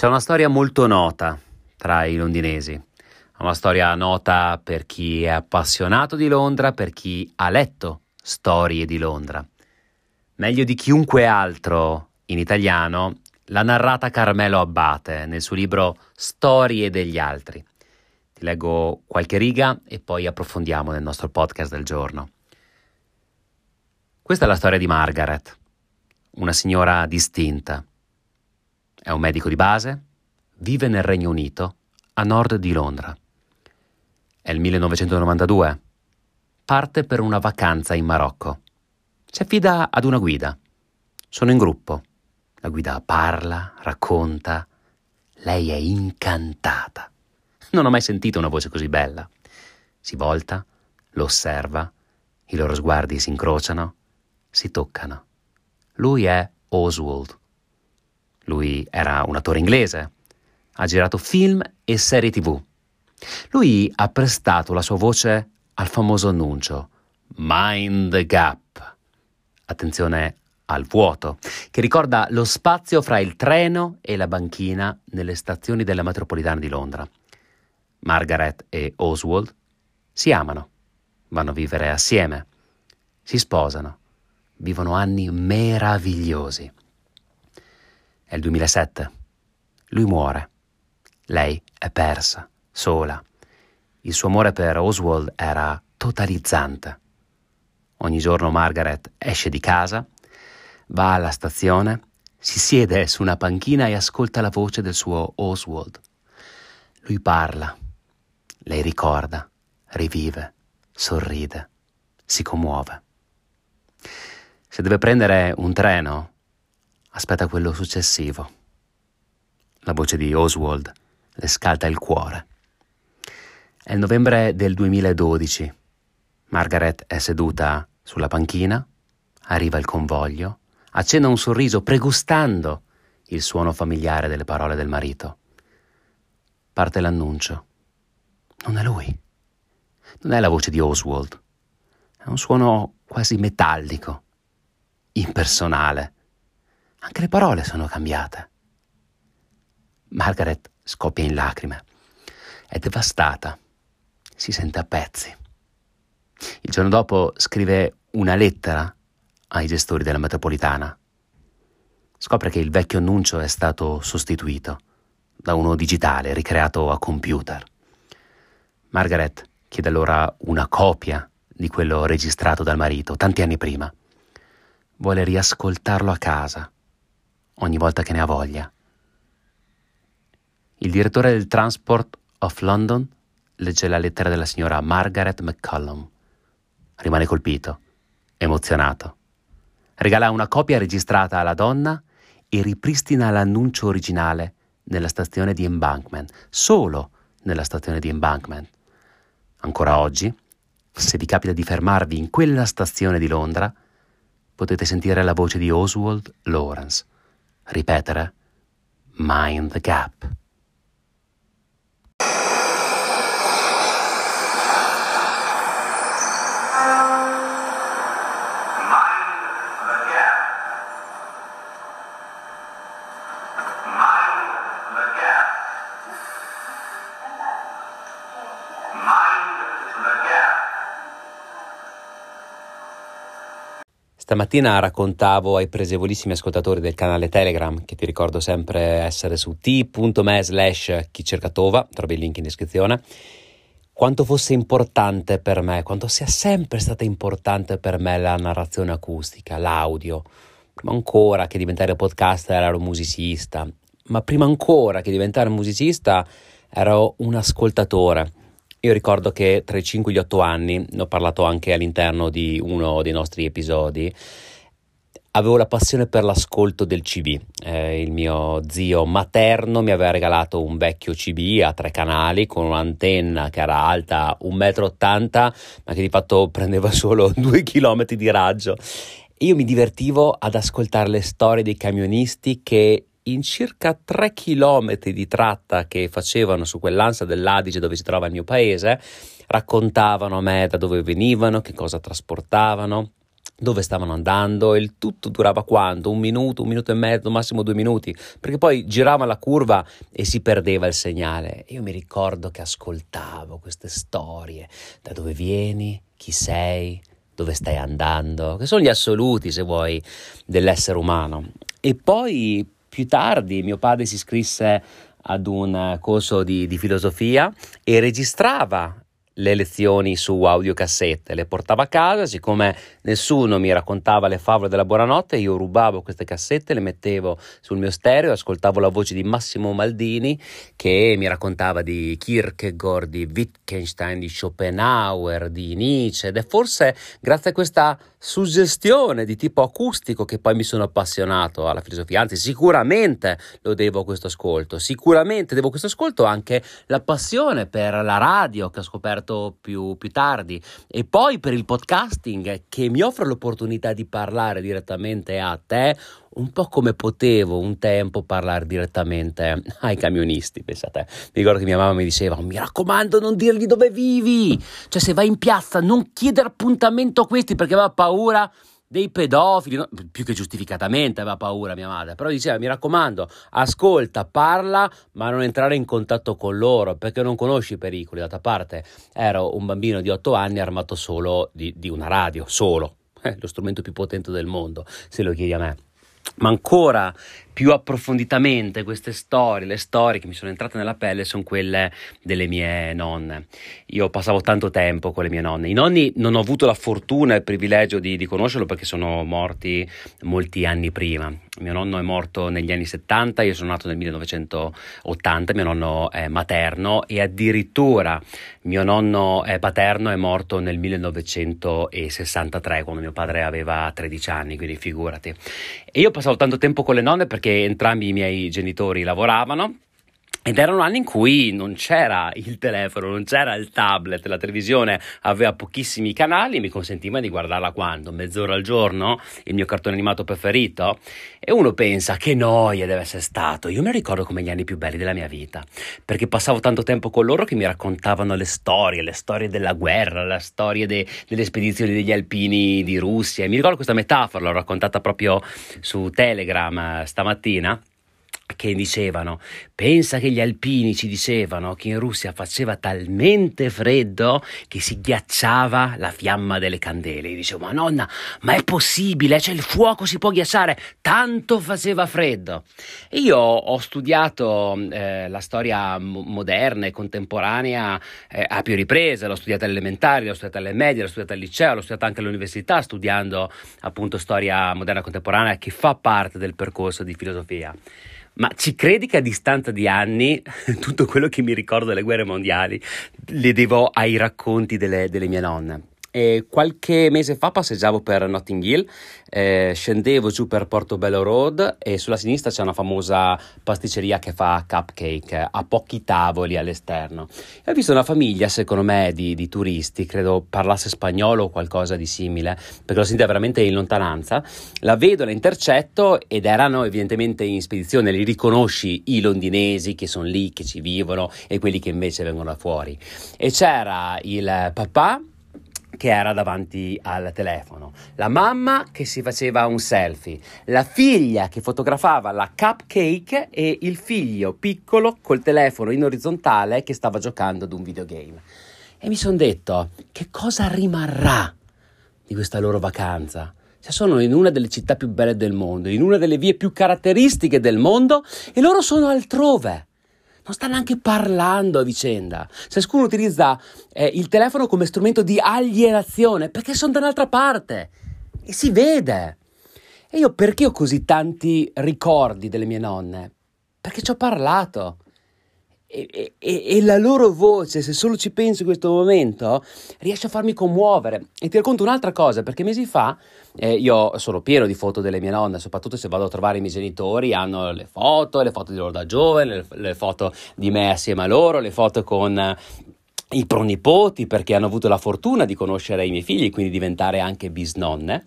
C'è una storia molto nota tra i londinesi, una storia nota per chi è appassionato di Londra, per chi ha letto storie di Londra. Meglio di chiunque altro in italiano l'ha narrata Carmelo Abbate nel suo libro Storie degli altri. Ti leggo qualche riga e poi approfondiamo nel nostro podcast del giorno. Questa è la storia di Margaret, una signora distinta è un medico di base, vive nel Regno Unito, a nord di Londra. È il 1992. Parte per una vacanza in Marocco. Si affida ad una guida. Sono in gruppo. La guida parla, racconta. Lei è incantata. Non ho mai sentito una voce così bella. Si volta, lo osserva, i loro sguardi si incrociano, si toccano. Lui è Oswald, lui era un attore inglese, ha girato film e serie tv. Lui ha prestato la sua voce al famoso annuncio Mind the Gap. Attenzione al vuoto, che ricorda lo spazio fra il treno e la banchina nelle stazioni della metropolitana di Londra. Margaret e Oswald si amano, vanno a vivere assieme, si sposano, vivono anni meravigliosi. È il 2007. Lui muore. Lei è persa, sola. Il suo amore per Oswald era totalizzante. Ogni giorno Margaret esce di casa, va alla stazione, si siede su una panchina e ascolta la voce del suo Oswald. Lui parla, lei ricorda, rivive, sorride, si commuove. Se deve prendere un treno, aspetta quello successivo. La voce di Oswald le scalda il cuore. È il novembre del 2012. Margaret è seduta sulla panchina, arriva il convoglio, accenna un sorriso pregustando il suono familiare delle parole del marito. Parte l'annuncio. Non è lui. Non è la voce di Oswald. È un suono quasi metallico, impersonale anche le parole sono cambiate. Margaret scoppia in lacrime. È devastata. Si sente a pezzi. Il giorno dopo scrive una lettera ai gestori della metropolitana. Scopre che il vecchio annuncio è stato sostituito da uno digitale ricreato a computer. Margaret chiede allora una copia di quello registrato dal marito tanti anni prima. Vuole riascoltarlo a casa ogni volta che ne ha voglia. Il direttore del Transport of London legge la lettera della signora Margaret McCollum. Rimane colpito, emozionato. Regala una copia registrata alla donna e ripristina l'annuncio originale nella stazione di Embankment, solo nella stazione di Embankment. Ancora oggi, se vi capita di fermarvi in quella stazione di Londra, potete sentire la voce di Oswald Lawrence ripetere Mind the Gap. Stamattina raccontavo ai presevolissimi ascoltatori del canale Telegram, che ti ricordo sempre essere su t.me slash chi Tova, trovi il link in descrizione, quanto fosse importante per me, quanto sia sempre stata importante per me la narrazione acustica, l'audio. Prima ancora che diventare podcaster ero musicista, ma prima ancora che diventare musicista ero un ascoltatore io ricordo che tra i 5 e gli 8 anni, ne ho parlato anche all'interno di uno dei nostri episodi, avevo la passione per l'ascolto del CB. Eh, il mio zio materno mi aveva regalato un vecchio CB a tre canali con un'antenna che era alta 1,80 m, ma che di fatto prendeva solo 2 km di raggio. Io mi divertivo ad ascoltare le storie dei camionisti che in circa 3 km di tratta che facevano su quell'ansa dell'Adige dove si trova il mio paese, raccontavano a me da dove venivano, che cosa trasportavano, dove stavano andando, il tutto durava quanto? Un minuto, un minuto e mezzo, massimo due minuti, perché poi girava la curva e si perdeva il segnale. Io mi ricordo che ascoltavo queste storie, da dove vieni, chi sei, dove stai andando, che sono gli assoluti, se vuoi, dell'essere umano. E poi più tardi mio padre si iscrisse ad un corso di, di filosofia e registrava le lezioni su audiocassette, le portavo a casa, siccome nessuno mi raccontava le favole della buonanotte, io rubavo queste cassette, le mettevo sul mio stereo, ascoltavo la voce di Massimo Maldini che mi raccontava di Kierkegaard, di Wittgenstein, di Schopenhauer, di Nietzsche ed è forse grazie a questa suggestione di tipo acustico che poi mi sono appassionato alla filosofia, anzi sicuramente lo devo a questo ascolto, sicuramente devo questo ascolto anche la passione per la radio che ho scoperto più, più tardi e poi per il podcasting che mi offre l'opportunità di parlare direttamente a te un po' come potevo un tempo parlare direttamente ai camionisti, pensate. Mi ricordo che mia mamma mi diceva, mi raccomando non dirgli dove vivi, cioè se vai in piazza non chiedere appuntamento a questi perché aveva paura dei pedofili, no? più che giustificatamente aveva paura mia madre, però diceva mi raccomando, ascolta, parla, ma non entrare in contatto con loro perché non conosci i pericoli. D'altra parte ero un bambino di 8 anni armato solo di, di una radio, solo, eh, lo strumento più potente del mondo, se lo chiedi a me ma ancora più approfonditamente queste storie, le storie che mi sono entrate nella pelle sono quelle delle mie nonne. Io passavo tanto tempo con le mie nonne. I nonni non ho avuto la fortuna e il privilegio di, di conoscerlo perché sono morti molti anni prima. Mio nonno è morto negli anni 70, io sono nato nel 1980, mio nonno è materno e addirittura mio nonno è paterno è morto nel 1963 quando mio padre aveva 13 anni, quindi figurati. E io passavo tanto tempo con le nonne perché perché entrambi i miei genitori lavoravano. Ed erano anni in cui non c'era il telefono, non c'era il tablet, la televisione aveva pochissimi canali e mi consentiva di guardarla quando? Mezz'ora al giorno? Il mio cartone animato preferito? E uno pensa che noia deve essere stato. Io mi ricordo come gli anni più belli della mia vita, perché passavo tanto tempo con loro che mi raccontavano le storie, le storie della guerra, le storie de- delle spedizioni degli alpini di Russia. E mi ricordo questa metafora, l'ho raccontata proprio su Telegram stamattina che dicevano, pensa che gli alpini ci dicevano che in Russia faceva talmente freddo che si ghiacciava la fiamma delle candele. Io dicevo, ma nonna, ma è possibile? Cioè il fuoco si può ghiacciare? Tanto faceva freddo. Io ho studiato eh, la storia moderna e contemporanea eh, a più riprese, l'ho studiata alle elementari, l'ho studiata alle medie, l'ho studiata al liceo, l'ho studiata anche all'università, studiando appunto storia moderna e contemporanea che fa parte del percorso di filosofia. Ma ci credi che a distanza di anni tutto quello che mi ricordo delle guerre mondiali le devo ai racconti delle, delle mie nonne? E qualche mese fa passeggiavo per Notting Hill, eh, scendevo giù per Portobello Road e sulla sinistra c'è una famosa pasticceria che fa cupcake a pochi tavoli all'esterno. E ho visto una famiglia, secondo me, di, di, turisti, credo parlasse spagnolo o qualcosa di simile, perché l'ho sentita veramente in lontananza. La vedo, la intercetto ed erano evidentemente in spedizione, li riconosci i londinesi che sono lì, che ci vivono e quelli che invece vengono da fuori. E c'era il papà che era davanti al telefono, la mamma che si faceva un selfie, la figlia che fotografava la cupcake e il figlio piccolo col telefono in orizzontale che stava giocando ad un videogame. E mi sono detto, che cosa rimarrà di questa loro vacanza? Cioè sono in una delle città più belle del mondo, in una delle vie più caratteristiche del mondo e loro sono altrove non sta neanche parlando a vicenda. Ciascuno utilizza eh, il telefono come strumento di alienazione perché sono da un'altra parte e si vede. E io perché ho così tanti ricordi delle mie nonne? Perché ci ho parlato e, e, e, la loro voce, se solo ci penso in questo momento, riesce a farmi commuovere. E ti racconto un'altra cosa, perché mesi fa eh, io sono pieno di foto delle mie nonne, soprattutto se vado a trovare i miei genitori, hanno le foto, le foto di loro da giovane, le, le foto di me assieme a loro, le foto con eh, i pronipoti, perché hanno avuto la fortuna di conoscere i miei figli, quindi diventare anche bisnonne.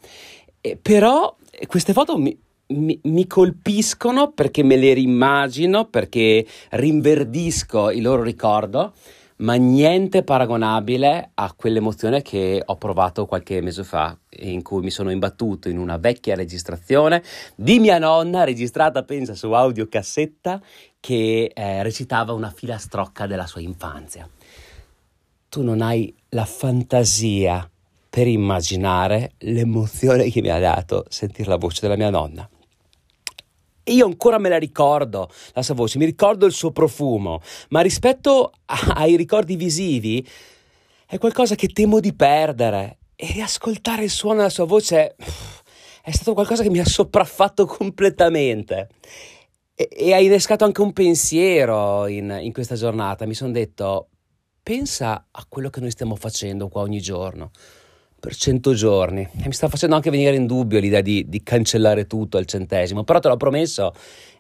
Eh, però queste foto mi, mi, mi, colpiscono perché me le rimmagino, perché rinverdisco il loro ricordo, ma niente paragonabile a quell'emozione che ho provato qualche mese fa, in cui mi sono imbattuto in una vecchia registrazione di mia nonna, registrata, pensa, su audiocassetta, che eh, recitava una filastrocca della sua infanzia. Tu non hai la fantasia per immaginare l'emozione che mi ha dato sentire la voce della mia nonna. Io ancora me la ricordo, la sua voce, mi ricordo il suo profumo, ma rispetto ai ricordi visivi è qualcosa che temo di perdere. E riascoltare il suono della sua voce è stato qualcosa che mi ha sopraffatto completamente. E, e ha innescato anche un pensiero in, in questa giornata. Mi sono detto, pensa a quello che noi stiamo facendo qua ogni giorno per cento giorni. E mi sta facendo anche venire in dubbio l'idea di, di cancellare tutto al centesimo, però te l'ho promesso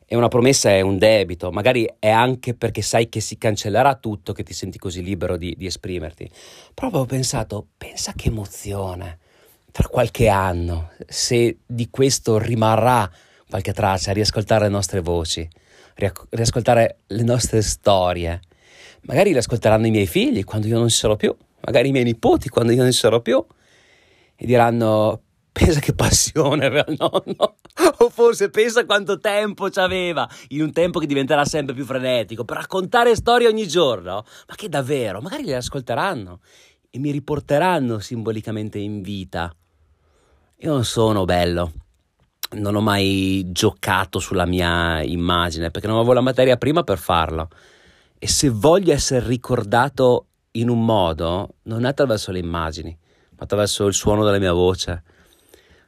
e una promessa è un debito, magari è anche perché sai che si cancellerà tutto che ti senti così libero di, di esprimerti. Però avevo pensato, pensa che emozione, tra qualche anno, se di questo rimarrà qualche traccia, riascoltare le nostre voci, riascoltare le nostre storie. Magari le ascolteranno i miei figli quando io non ci sarò più, magari i miei nipoti quando io non ci sarò più e diranno pensa che passione aveva il nonno. O forse pensa quanto tempo ci aveva in un tempo che diventerà sempre più frenetico per raccontare storie ogni giorno? Ma che davvero? Magari le ascolteranno e mi riporteranno simbolicamente in vita. Io non sono bello. Non ho mai giocato sulla mia immagine perché non avevo la materia prima per farlo. E se voglio essere ricordato in un modo non è attraverso le immagini attraverso il suono della mia voce,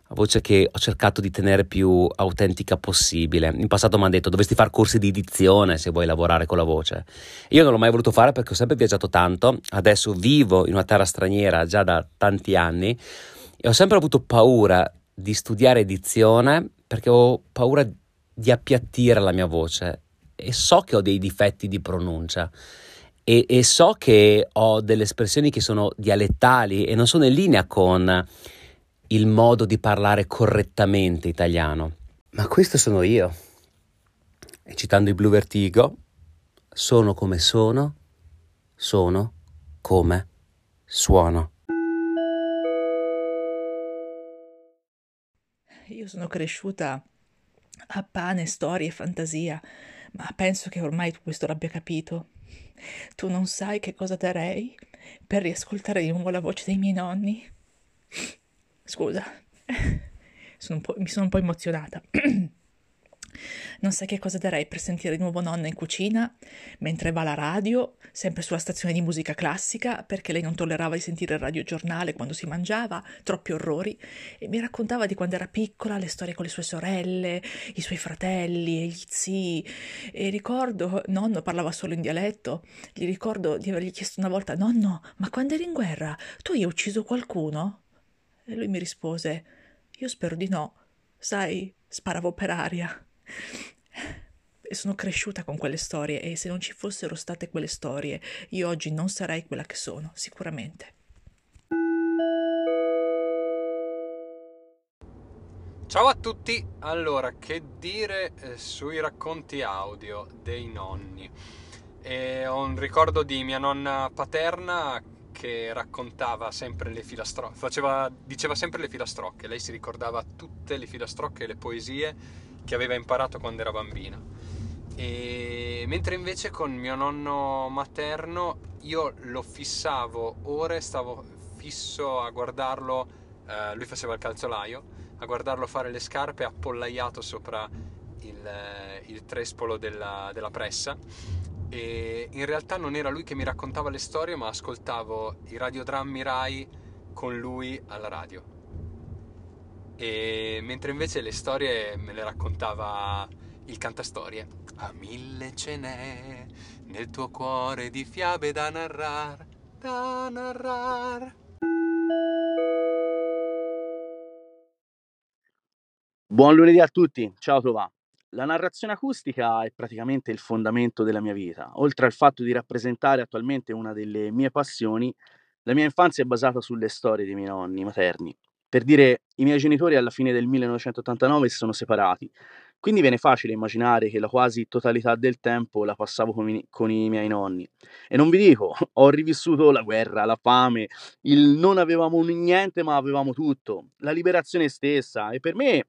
la voce che ho cercato di tenere più autentica possibile. In passato mi hanno detto dovresti fare corsi di dizione se vuoi lavorare con la voce. Io non l'ho mai voluto fare perché ho sempre viaggiato tanto, adesso vivo in una terra straniera già da tanti anni e ho sempre avuto paura di studiare dizione perché ho paura di appiattire la mia voce e so che ho dei difetti di pronuncia e, e so che ho delle espressioni che sono dialettali e non sono in linea con il modo di parlare correttamente italiano. Ma questo sono io. E citando i Blue Vertigo, sono come sono, sono come suono. Io sono cresciuta a pane, storie fantasia, ma penso che ormai tu questo l'abbia capito. Tu non sai che cosa darei per riascoltare di nuovo la voce dei miei nonni. Scusa, sono mi sono un po' emozionata. Non sai che cosa darei per sentire di nuovo nonna in cucina, mentre va la radio, sempre sulla stazione di musica classica, perché lei non tollerava di sentire il radiogiornale quando si mangiava, troppi orrori, e mi raccontava di quando era piccola, le storie con le sue sorelle, i suoi fratelli e gli zii. E ricordo, nonno parlava solo in dialetto, gli ricordo di avergli chiesto una volta, nonno, ma quando eri in guerra, tu hai ucciso qualcuno? E lui mi rispose, io spero di no, sai, sparavo per aria. Sono cresciuta con quelle storie e se non ci fossero state quelle storie, io oggi non sarei quella che sono, sicuramente. Ciao a tutti, allora che dire eh, sui racconti audio dei nonni? E ho un ricordo di mia nonna paterna che raccontava sempre le filastrocche, diceva sempre le filastrocche, lei si ricordava tutte le filastrocche e le poesie che aveva imparato quando era bambina. E mentre invece con mio nonno materno io lo fissavo ore, stavo fisso a guardarlo, eh, lui faceva il calzolaio, a guardarlo fare le scarpe appollaiato sopra il, eh, il trespolo della, della pressa e in realtà non era lui che mi raccontava le storie ma ascoltavo i radiodrammi Rai con lui alla radio e mentre invece le storie me le raccontava il cantastorie. A mille ce n'è nel tuo cuore di fiabe da narrar, da narrar. Buon lunedì a tutti, ciao Tova. La narrazione acustica è praticamente il fondamento della mia vita. Oltre al fatto di rappresentare attualmente una delle mie passioni, la mia infanzia è basata sulle storie dei miei nonni materni. Per dire, i miei genitori alla fine del 1989 si sono separati, Quindi viene facile immaginare che la quasi totalità del tempo la passavo con i, con i miei nonni. E non vi dico, ho rivissuto la guerra, la fame, il non avevamo niente ma avevamo tutto, la liberazione stessa. E per me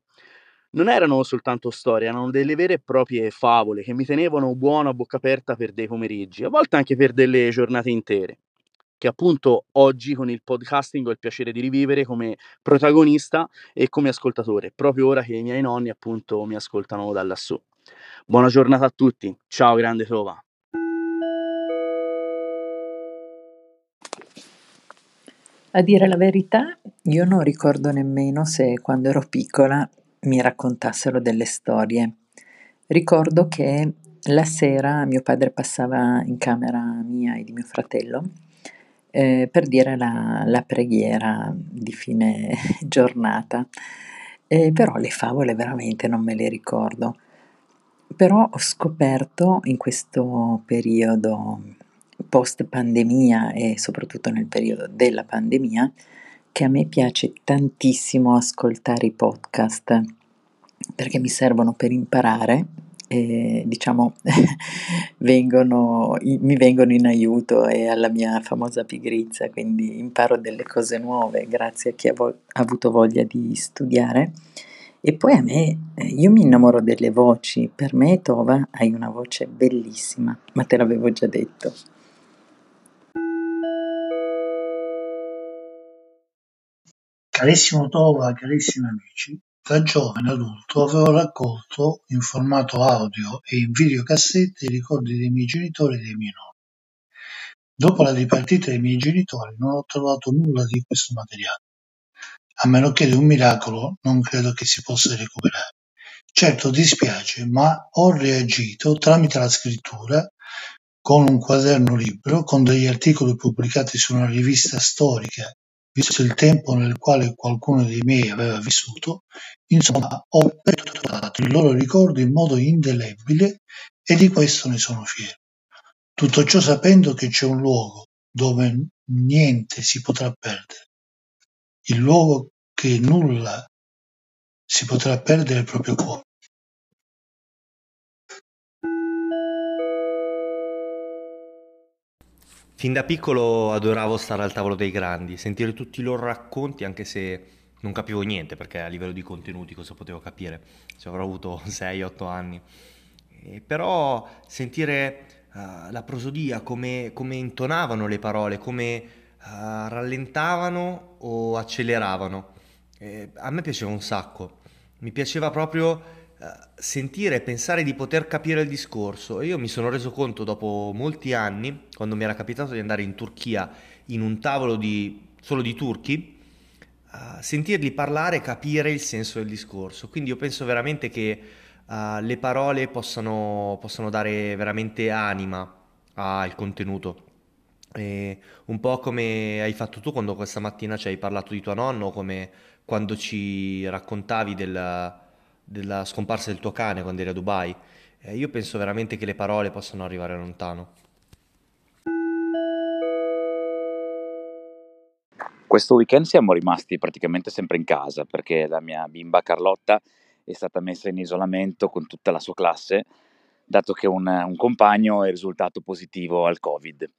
non erano soltanto storie, erano delle vere e proprie favole che mi tenevano buono a bocca aperta per dei pomeriggi, a volte anche per delle giornate intere che appunto oggi con il podcasting ho il piacere di rivivere come protagonista e come ascoltatore, proprio ora che i miei nonni appunto mi ascoltano da lassù. Buona giornata a tutti, ciao grande Tova. A dire la verità, io non ricordo nemmeno se quando ero piccola mi raccontassero delle storie. Ricordo che la sera mio padre passava in camera mia e di mio fratello eh, per dire la, la, preghiera di fine giornata. Eh, però le favole veramente non me le ricordo. Però ho scoperto in questo periodo post pandemia e soprattutto nel periodo della pandemia che a me piace tantissimo ascoltare i podcast perché mi servono per imparare e diciamo vengono, mi vengono in aiuto e alla mia famosa pigrizia, quindi imparo delle cose nuove grazie a chi ha, vo- ha avuto voglia di studiare. E poi a me, eh, io mi innamoro delle voci, per me Tova hai una voce bellissima, ma te l'avevo già detto. Carissimo Tova, carissimi amici, da giovane adulto avevo raccolto in formato audio e in videocassette i ricordi dei miei genitori e dei miei nonni. Dopo la dipartita dei miei genitori non ho trovato nulla di questo materiale. A meno che di un miracolo non credo che si possa recuperare. Certo dispiace, ma ho reagito tramite la scrittura con un quaderno libero, con degli articoli pubblicati su una rivista storica visto il tempo nel quale qualcuno dei miei aveva vissuto, insomma ho perpetuato il loro ricordo in modo indelebile e di questo ne sono fiero. Tutto ciò sapendo che c'è un luogo dove niente si potrà perdere, il luogo che nulla si potrà perdere il proprio cuore. Fin da piccolo adoravo stare al tavolo dei grandi, sentire tutti i loro racconti anche se non capivo niente perché a livello di contenuti cosa potevo capire, se avrò avuto 6-8 anni. E però sentire uh, la prosodia, come, come, intonavano le parole, come uh, rallentavano o acceleravano, eh, a me piaceva un sacco. Mi piaceva proprio sentire e pensare di poter capire il discorso. E io mi sono reso conto dopo molti anni, quando mi era capitato di andare in Turchia in un tavolo di, solo di turchi, uh, sentirli parlare e capire il senso del discorso. Quindi io penso veramente che uh, le parole possano, possano, dare veramente anima al contenuto. E un po' come hai fatto tu quando questa mattina ci hai parlato di tuo nonno, come quando ci raccontavi del della scomparsa del tuo cane quando eri a Dubai. Eh, io penso veramente che le parole possano arrivare lontano. Questo weekend siamo rimasti praticamente sempre in casa perché la mia bimba Carlotta è stata messa in isolamento con tutta la sua classe, dato che un, un compagno è risultato positivo al Covid.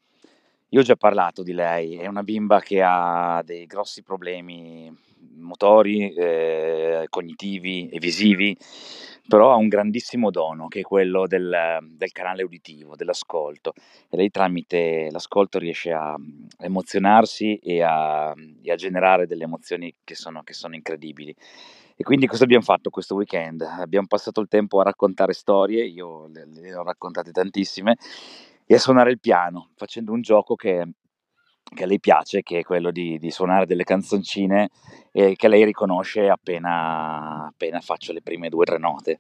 Io ho già parlato di lei, è una bimba che ha dei grossi problemi motori, eh, cognitivi e visivi, però ha un grandissimo dono che è quello del, del canale uditivo, dell'ascolto. E lei tramite l'ascolto riesce a, a emozionarsi e a, e a, generare delle emozioni che sono, che sono incredibili. E quindi cosa abbiamo fatto questo weekend? Abbiamo passato il tempo a raccontare storie, io le, le ho raccontate tantissime, e a suonare il piano, facendo un gioco che, che a lei piace, che è quello di, di suonare delle canzoncine e che lei riconosce appena, appena faccio le prime due o tre note.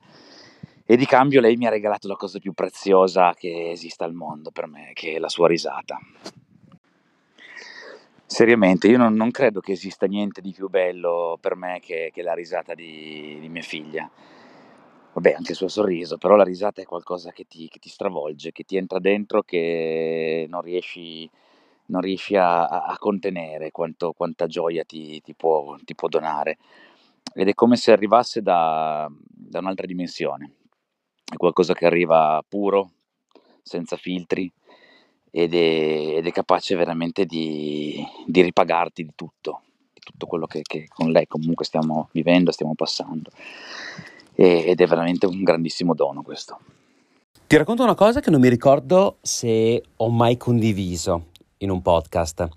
E di cambio lei mi ha regalato la cosa più preziosa che esista al mondo per me, che è la sua risata. Seriamente, io non, non credo che esista niente di più bello per me che, che la risata di, di mia figlia vabbè, anche il suo sorriso, però la risata è qualcosa che ti, che ti stravolge, che ti entra dentro, che non riesci, non riesci a, a, contenere quanto, quanta gioia ti, ti, può, ti, può, donare. ed è come se arrivasse da, da un'altra dimensione. È qualcosa che arriva puro, senza filtri ed è, ed è capace veramente di, di, ripagarti di tutto, di tutto quello che, che, con lei comunque stiamo vivendo, stiamo passando. E, ed è veramente un grandissimo dono questo. Ti racconto una cosa che non mi ricordo se ho mai condiviso in un podcast.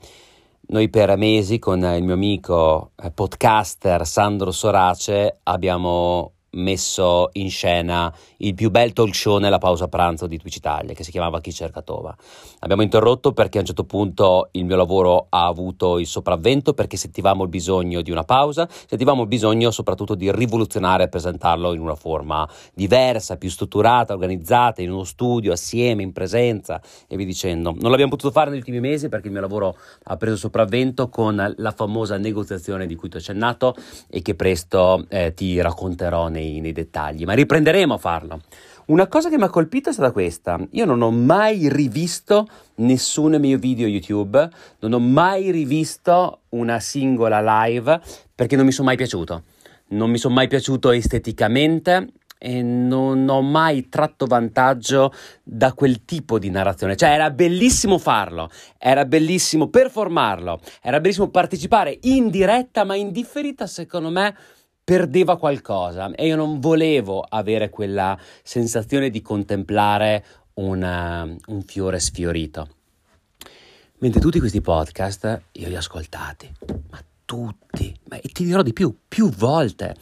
Noi per mesi con il mio amico eh, podcaster Sandro Sorace abbiamo messo in scena il più bel talk show nella pausa pranzo di Twitch Italia che si chiamava Chi cerca Tova. Abbiamo interrotto perché a un certo punto il mio lavoro ha avuto il sopravvento perché sentivamo il bisogno di una pausa, sentivamo il bisogno soprattutto di rivoluzionare e presentarlo in una forma diversa, più strutturata, organizzata, in uno studio, assieme, in presenza e via dicendo. Non l'abbiamo potuto fare negli ultimi mesi perché il mio lavoro ha preso sopravvento con la famosa negoziazione di cui ti ho accennato e che presto eh, ti racconterò nei nei, nei dettagli, ma riprenderemo a farlo. Una cosa che mi ha colpito è stata questa. Io non ho mai rivisto nessun mio video YouTube, non ho mai rivisto una singola live perché non mi sono mai piaciuto. Non mi sono mai piaciuto esteticamente e non ho mai tratto vantaggio da quel tipo di narrazione. Cioè era bellissimo farlo, era bellissimo performarlo, era bellissimo partecipare in diretta, ma in differita secondo me perdeva qualcosa e io non volevo avere quella sensazione di contemplare una, un fiore sfiorito. Mentre tutti questi podcast io li ho ascoltati, ma tutti, ma ti dirò di più, più volte,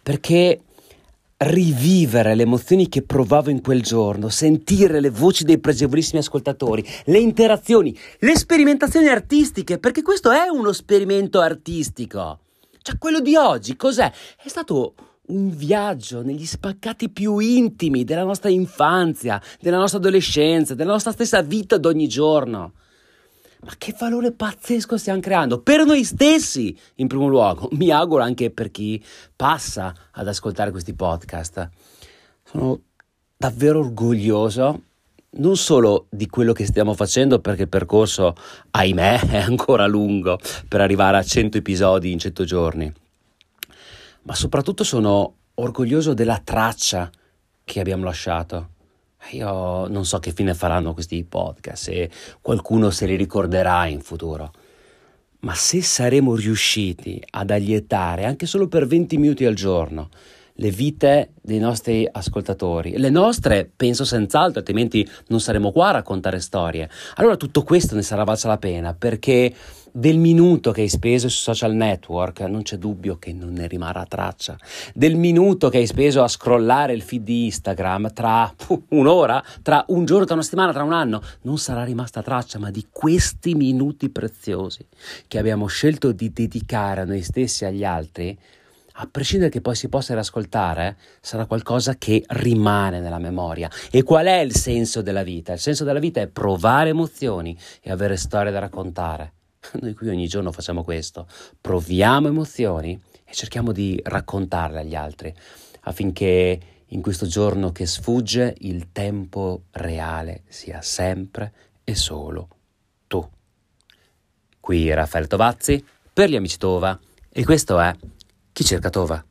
perché rivivere le emozioni che provavo in quel giorno, sentire le voci dei pregevolissimi ascoltatori, le interazioni, le sperimentazioni artistiche, perché questo è uno sperimento artistico. Cioè, quello di oggi cos'è? È stato un viaggio negli spaccati più intimi della nostra infanzia, della nostra adolescenza, della nostra stessa vita d'ogni giorno. Ma che valore pazzesco stiamo creando per noi stessi, in primo luogo. Mi auguro anche per chi passa ad ascoltare questi podcast. Sono davvero orgoglioso non solo di quello che stiamo facendo, perché il percorso, ahimè, è ancora lungo per arrivare a 100 episodi in 100 giorni, ma soprattutto sono orgoglioso della traccia che abbiamo lasciato. Io non so che fine faranno questi podcast, se qualcuno se li ricorderà in futuro, ma se saremo riusciti ad allietare anche solo per 20 minuti al giorno le vite dei nostri ascoltatori. Le nostre, penso senz'altro, altrimenti non saremo qua a raccontare storie. Allora tutto questo ne sarà valsa la pena perché del minuto che hai speso sui social network non c'è dubbio che non ne rimarrà traccia. Del minuto che hai speso a scrollare il feed di Instagram tra un'ora, tra un giorno, tra una settimana, tra un anno, non sarà rimasta traccia, ma di questi minuti preziosi che abbiamo scelto di dedicare a noi stessi e agli altri a prescindere che poi si possa riascoltare, sarà qualcosa che rimane nella memoria. E qual è il senso della vita? Il senso della vita è provare emozioni e avere storie da raccontare. Noi qui ogni giorno facciamo questo, proviamo emozioni e cerchiamo di raccontarle agli altri affinché in questo giorno che sfugge il tempo reale sia sempre e solo tu. Qui Raffaele Tovazzi per gli amici Tova e questo è chi cerca Tova?